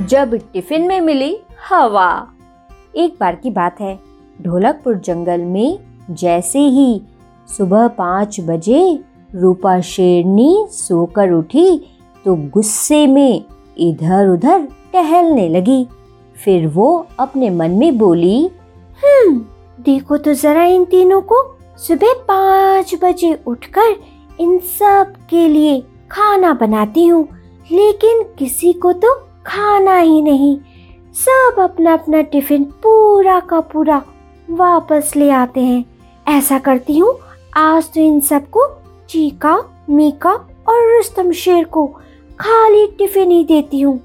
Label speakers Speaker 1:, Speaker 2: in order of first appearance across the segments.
Speaker 1: जब टिफ़िन में मिली हवा। एक बार की बात है, ढोलकपुर जंगल में जैसे ही सुबह पाँच बजे रूपा शेरनी सोकर उठी तो गुस्से में इधर उधर टहलने लगी। फिर वो अपने मन में बोली
Speaker 2: हम्म देखो तो जरा इन तीनों को सुबह पाँच बजे उठकर इन सब के लिए खाना बनाती हूँ, लेकिन किसी को तो खाना ही नहीं। सब अपना अपना टिफ़िन पूरा का पूरा वापस ले आते हैं। ऐसा करती हूँ, आज तो इन सबको चीका, मीका और रुस्तम शेर को खाली टिफ़िन ही देती हूँ।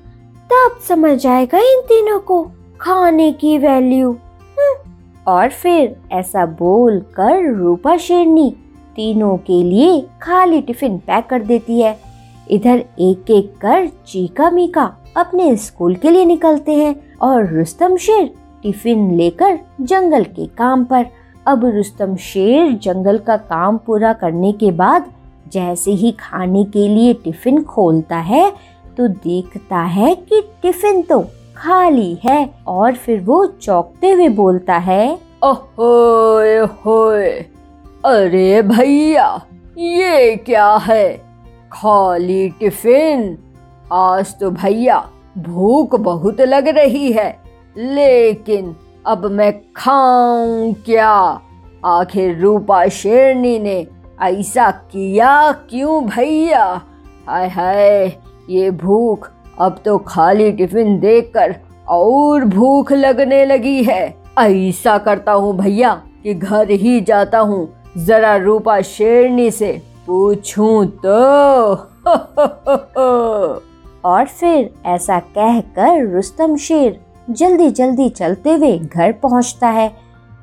Speaker 2: तब समझ आएगा इन तीनों को खाने की वैल्यू
Speaker 1: हम्म। और फिर ऐसा बोल कर रूपा शेरनी तीनों के लिए खाली टिफ़िन पैक कर देती है। इधर एक एक कर चीका, मीका अपने स्कूल के लिए निकलते हैं और रुस्तम शेर टिफ़िन लेकर जंगल के काम पर। अब रुस्तम शेर जंगल का काम पूरा करने के बाद जैसे ही खाने के लिए टिफ़िन खोलता है तो देखता है कि टिफ़िन तो खाली है और फिर वो चौंकते हुए बोलता है
Speaker 3: ओहोए होए, अरे भैया, ये क्या है? खाली टिफ़िन? आज तो भैया भूख बहुत लग रही है, लेकिन अब मैं खाऊं क्या? आखिर रूपा शेरनी ने ऐसा किया क्यों भैया? हाय हाय, ये भूख अब तो खाली टिफ़िन देखकर और भूख लगने लगी है। ऐसा करता हूँ भैया कि घर ही जाता हूँ। जरा रूपा शेरनी से पूछूँ तो।
Speaker 1: और फिर ऐसा कहकर रुस्तम शेर जल्दी जल्दी चलते हुए घर पहुँचता है।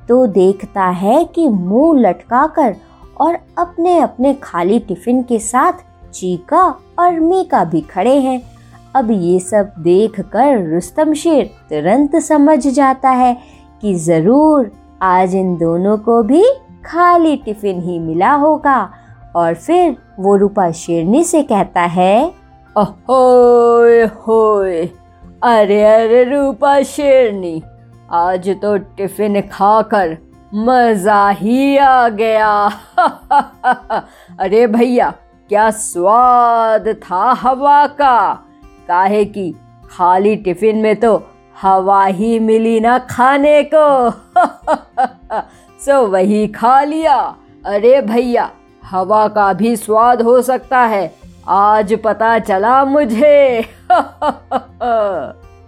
Speaker 1: तो देखता है कि मुँह लटकाकर और अपने अपने खाली टिफ़िन के साथ चीका और मीका भी खड़े हैं। अब ये सब देखकर रुस्तम शेर तुरंत समझ जाता है कि ज़रूर आज इन दोनों को भी खाली टिफ़िन ही मिला होगा। और फिर वो रूपा शेरनी से कहता है
Speaker 3: ओए होए अरे अरे, रूपा शेरनी, आज तो टिफ़िन खाकर मज़ा ही आ गया। अरे भैया, क्या स्वाद था हवा का? काहे की खाली टिफ़िन में तो हवा ही मिली ना खाने को। सो वही खा लिया। अरे भैया, हवा का भी स्वाद हो सकता है। आज पता चला मुझे।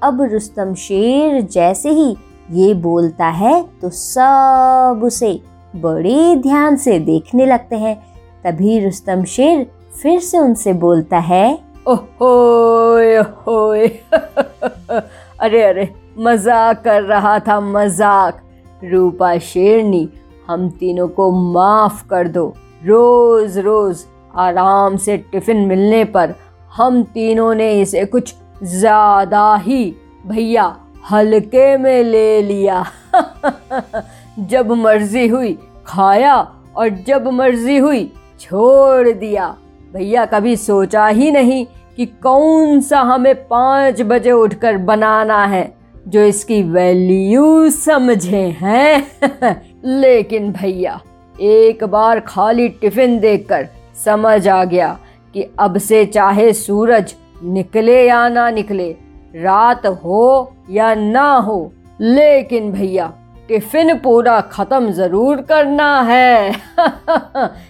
Speaker 1: अब रुस्तम शेर जैसे ही ये बोलता है तो सब उसे बड़े ध्यान से देखने लगते हैं। तभी रुस्तम शेर फिर से उनसे बोलता है
Speaker 3: ओहोए ओहोए। अरे अरे मज़ाक कर रहा था मज़ाक। रूपा शेरनी हम तीनों को माफ़ कर दो। रोज रोज आराम से टिफ़िन मिलने पर हम तीनों ने इसे कुछ ज़्यादा ही, भैया, हल्के में ले लिया। जब मर्ज़ी हुई, खाया और जब मर्ज़ी हुई, छोड़ दिया। भैया, कभी सोचा ही नहीं कि कौन सा हमें पाँच बजे उठकर बनाना है, जो इसकी वैल्यू समझे हैं। लेकिन भैया, एक बार खाली टिफ़िन देखकर समझ आ गया कि अब से चाहे सूरज निकले या ना निकले, रात हो या ना हो, लेकिन भैया, टिफ़िन पूरा खत्म ज़रूर करना है।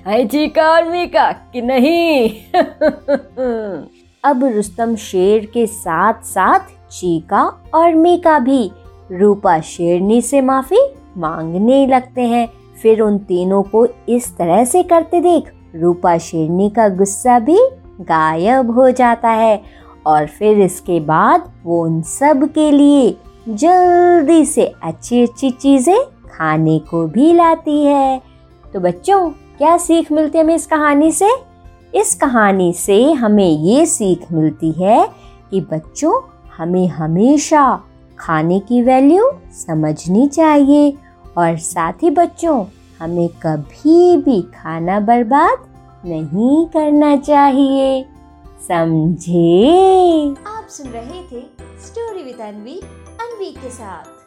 Speaker 3: है चीका मीका कि नहीं?
Speaker 1: अब रुस्तम शेर के साथ साथ चीका और मीका भी रूपा शेरनी से माफ़ी मांगने लगते हैं। फिर उन तीनों को इस तरह से करते देख रूपा शेरनी का गुस्सा भी गायब हो जाता है और फिर इसके बाद वो उन सब के लिए जल्दी से अच्छी अच्छी चीज़ें खाने को भी लाती है। तो बच्चों, क्या सीख मिलती है हमें इस कहानी से? इस कहानी से हमें ये सीख मिलती है कि बच्चों, हमें हमेशा खाने की वैल्यू समझनी चाहिए और साथ ही बच्चों हमें कभी भी खाना बर्बाद नहीं करना चाहिए। समझे?
Speaker 2: आप सुन रहे थे स्टोरी विद अनवी अनवी के साथ।